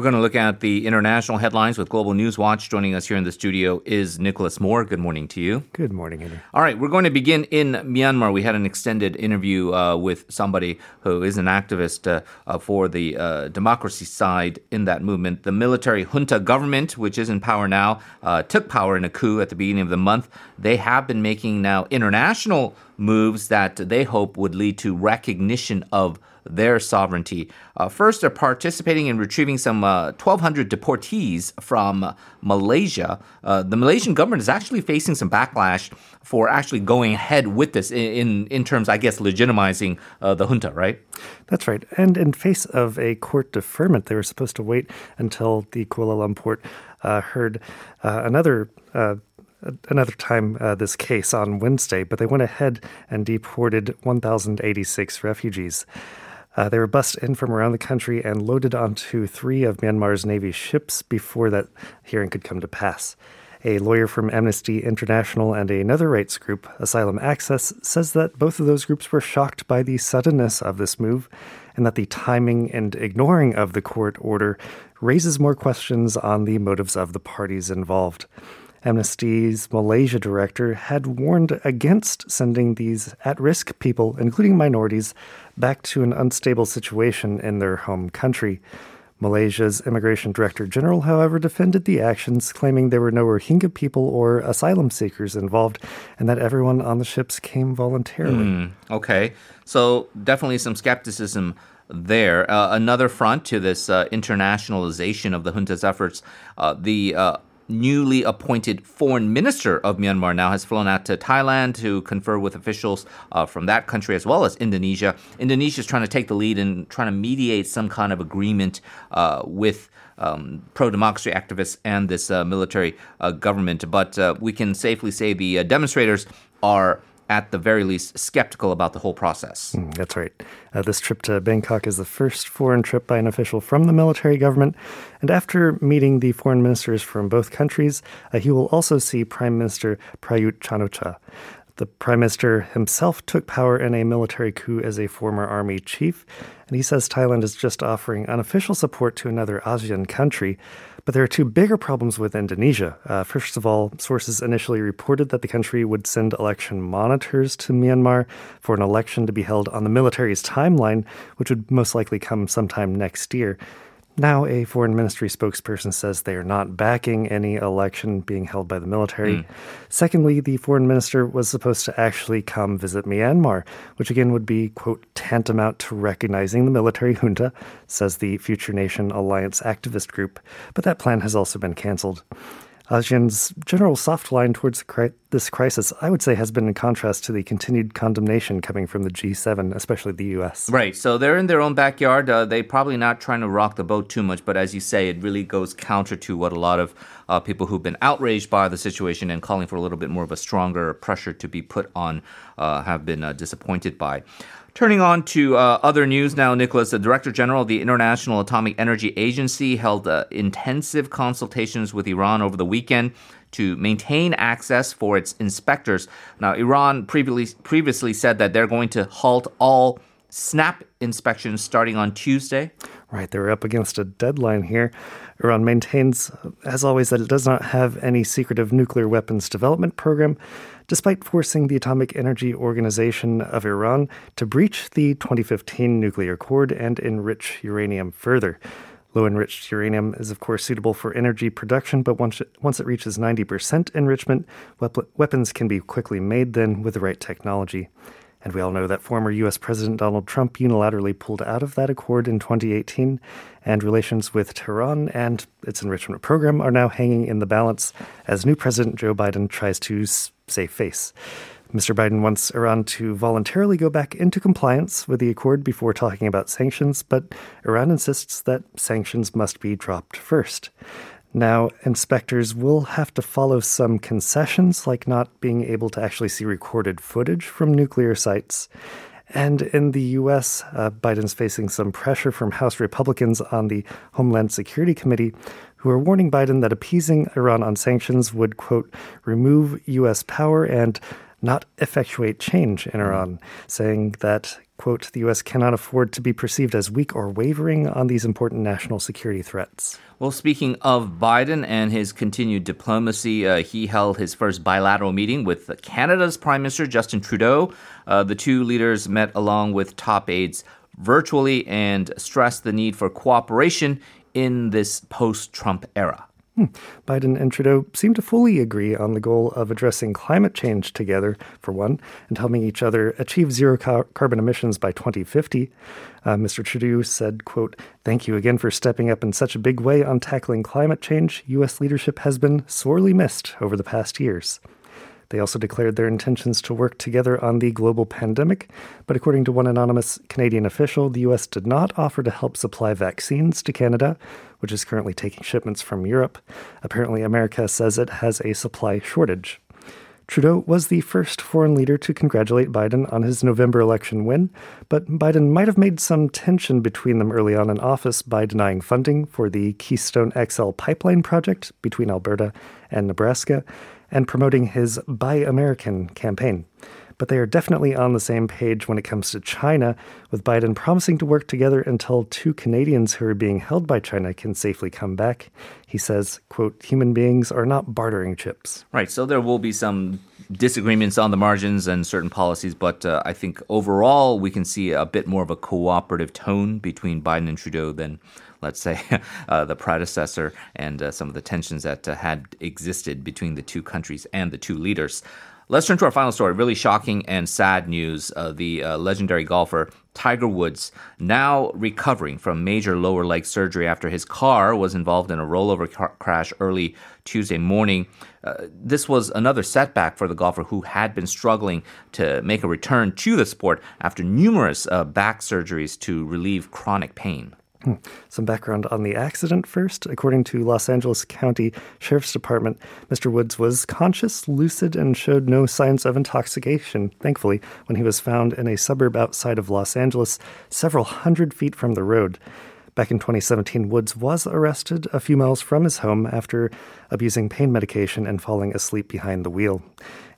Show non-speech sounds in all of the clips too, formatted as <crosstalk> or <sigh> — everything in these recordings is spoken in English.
We're going to look at the international headlines with Global News Watch. Joining us here in the studio is Nicholas Moore. Good morning to you. Good morning, Henry. All right, we're going to begin in Myanmar. We had an extended interview uh, with somebody who is an activist uh, uh, for the uh, democracy side in that movement. The military junta government, which is in power now, uh, took power in a coup at the beginning of the month. They have been making now international moves that they hope would lead to recognition of their sovereignty. Uh, first, they're participating in retrieving some uh, 1,200 deportees from Malaysia. Uh, the Malaysian government is actually facing some backlash for actually going ahead with this in, in, in terms, I guess, legitimizing uh, the junta, right? That's right. And in face of a court deferment, they were supposed to wait until the Kuala Lumpur uh, heard uh, another another time uh, this case on Wednesday, but they went ahead and deported 1,086 refugees. Uh, they were bussed in from around the country and loaded onto three of Myanmar's Navy ships before that hearing could come to pass. A lawyer from Amnesty International and another rights group, Asylum Access, says that both of those groups were shocked by the suddenness of this move and that the timing and ignoring of the court order raises more questions on the motives of the parties involved. Amnesty's Malaysia director had warned against sending these at risk people, including minorities, back to an unstable situation in their home country. Malaysia's immigration director general, however, defended the actions, claiming there were no Rohingya people or asylum seekers involved and that everyone on the ships came voluntarily. Mm, okay. So, definitely some skepticism there. Uh, another front to this uh, internationalization of the junta's efforts, uh, the uh, newly appointed foreign minister of Myanmar now has flown out to Thailand to confer with officials uh, from that country as well as Indonesia. Indonesia is trying to take the lead in trying to mediate some kind of agreement uh, with. Um, pro democracy activists and this uh, military uh, government. But uh, we can safely say the demonstrators are at the very least, skeptical about the whole process. Mm, that's right. Uh, this trip to Bangkok is the first foreign trip by an official from the military government. And after meeting the foreign ministers from both countries, uh, he will also see Prime Minister Prayut Chan-o-cha. The prime minister himself took power in a military coup as a former army chief, and he says Thailand is just offering unofficial support to another ASEAN country. But there are two bigger problems with Indonesia. Uh, first of all, sources initially reported that the country would send election monitors to Myanmar for an election to be held on the military's timeline, which would most likely come sometime next year. Now, a foreign ministry spokesperson says they are not backing any election being held by the military. Mm. Secondly, the foreign minister was supposed to actually come visit Myanmar, which again would be, quote, tantamount to recognizing the military junta, says the Future Nation Alliance activist group. But that plan has also been canceled. ASEAN's general soft line towards this crisis, I would say, has been in contrast to the continued condemnation coming from the G7, especially the US. Right. So they're in their own backyard. Uh, they're probably not trying to rock the boat too much, but as you say, it really goes counter to what a lot of uh, people who've been outraged by the situation and calling for a little bit more of a stronger pressure to be put on uh, have been uh, disappointed by. Turning on to uh, other news now, Nicholas, the Director General of the International Atomic Energy Agency held uh, intensive consultations with Iran over the weekend to maintain access for its inspectors. Now, Iran previously, previously said that they're going to halt all snap inspections starting on Tuesday. Right, they're up against a deadline here. Iran maintains, as always, that it does not have any secretive nuclear weapons development program, despite forcing the Atomic Energy Organization of Iran to breach the 2015 nuclear accord and enrich uranium further. Low enriched uranium is, of course, suitable for energy production, but once it, once it reaches 90% enrichment, weapons can be quickly made then with the right technology. And we all know that former US President Donald Trump unilaterally pulled out of that accord in 2018, and relations with Tehran and its enrichment program are now hanging in the balance as new President Joe Biden tries to save face. Mr. Biden wants Iran to voluntarily go back into compliance with the accord before talking about sanctions, but Iran insists that sanctions must be dropped first. Now, inspectors will have to follow some concessions, like not being able to actually see recorded footage from nuclear sites. And in the US, uh, Biden's facing some pressure from House Republicans on the Homeland Security Committee, who are warning Biden that appeasing Iran on sanctions would, quote, remove US power and not effectuate change in Iran, saying that, quote, the U.S. cannot afford to be perceived as weak or wavering on these important national security threats. Well, speaking of Biden and his continued diplomacy, uh, he held his first bilateral meeting with Canada's Prime Minister Justin Trudeau. Uh, the two leaders met along with top aides virtually and stressed the need for cooperation in this post Trump era. Hmm. Biden and Trudeau seem to fully agree on the goal of addressing climate change together, for one, and helping each other achieve zero car- carbon emissions by 2050. Uh, Mr. Trudeau said, quote, Thank you again for stepping up in such a big way on tackling climate change. U.S. leadership has been sorely missed over the past years. They also declared their intentions to work together on the global pandemic, but according to one anonymous Canadian official, the U.S. did not offer to help supply vaccines to Canada, which is currently taking shipments from Europe. Apparently, America says it has a supply shortage. Trudeau was the first foreign leader to congratulate Biden on his November election win, but Biden might have made some tension between them early on in office by denying funding for the Keystone XL pipeline project between Alberta and Nebraska and promoting his Buy American campaign. But they are definitely on the same page when it comes to China, with Biden promising to work together until two Canadians who are being held by China can safely come back. He says, quote, human beings are not bartering chips. Right. So there will be some disagreements on the margins and certain policies, but uh, I think overall we can see a bit more of a cooperative tone between Biden and Trudeau than let's say, <laughs> uh, the predecessor and uh, some of the tensions that uh, had existed between the two countries and the two leaders. Let's turn to our final story. Really shocking and sad news. Uh, the uh, legendary golfer Tiger Woods now recovering from major lower leg surgery after his car was involved in a rollover car- crash early Tuesday morning. Uh, this was another setback for the golfer who had been struggling to make a return to the sport after numerous uh, back surgeries to relieve chronic pain. Hmm. Some background on the accident first. According to Los Angeles County Sheriff's Department, Mr. Woods was conscious, lucid, and showed no signs of intoxication, thankfully, when he was found in a suburb outside of Los Angeles, several hundred feet from the road. Back in 2017, Woods was arrested a few miles from his home after abusing pain medication and falling asleep behind the wheel.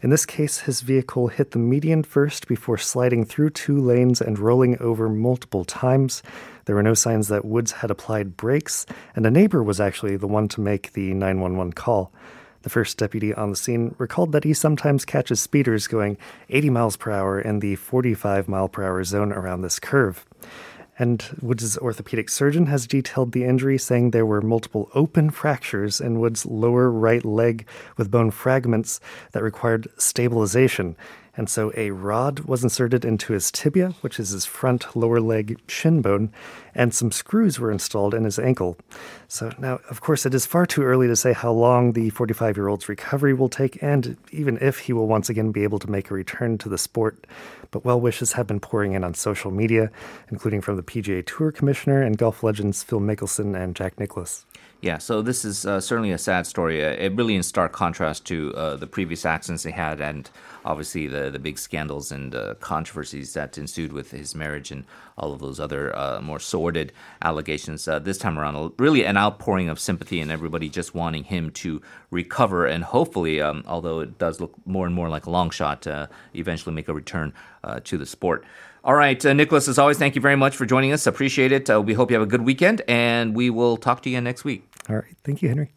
In this case, his vehicle hit the median first before sliding through two lanes and rolling over multiple times. There were no signs that Woods had applied brakes, and a neighbor was actually the one to make the 911 call. The first deputy on the scene recalled that he sometimes catches speeders going 80 miles per hour in the 45 mile per hour zone around this curve. And Woods' orthopedic surgeon has detailed the injury, saying there were multiple open fractures in Woods' lower right leg with bone fragments that required stabilization. And so a rod was inserted into his tibia, which is his front lower leg shin bone, and some screws were installed in his ankle. So now, of course, it is far too early to say how long the 45 year old's recovery will take, and even if he will once again be able to make a return to the sport. But well wishes have been pouring in on social media, including from the PGA Tour Commissioner and golf legends Phil Mickelson and Jack Nicklaus. Yeah, so this is uh, certainly a sad story. Uh, it really in stark contrast to uh, the previous accidents they had, and obviously the the big scandals and uh, controversies that ensued with his marriage and all of those other uh, more sordid allegations. Uh, this time around, really an outpouring of sympathy and everybody just wanting him to recover and hopefully, um, although it does look more and more like a long shot, eventually make a return to the sport. All right, uh, Nicholas, as always, thank you very much for joining us. Appreciate it. Uh, we hope you have a good weekend, and we will talk to you next week. All right. Thank you, Henry.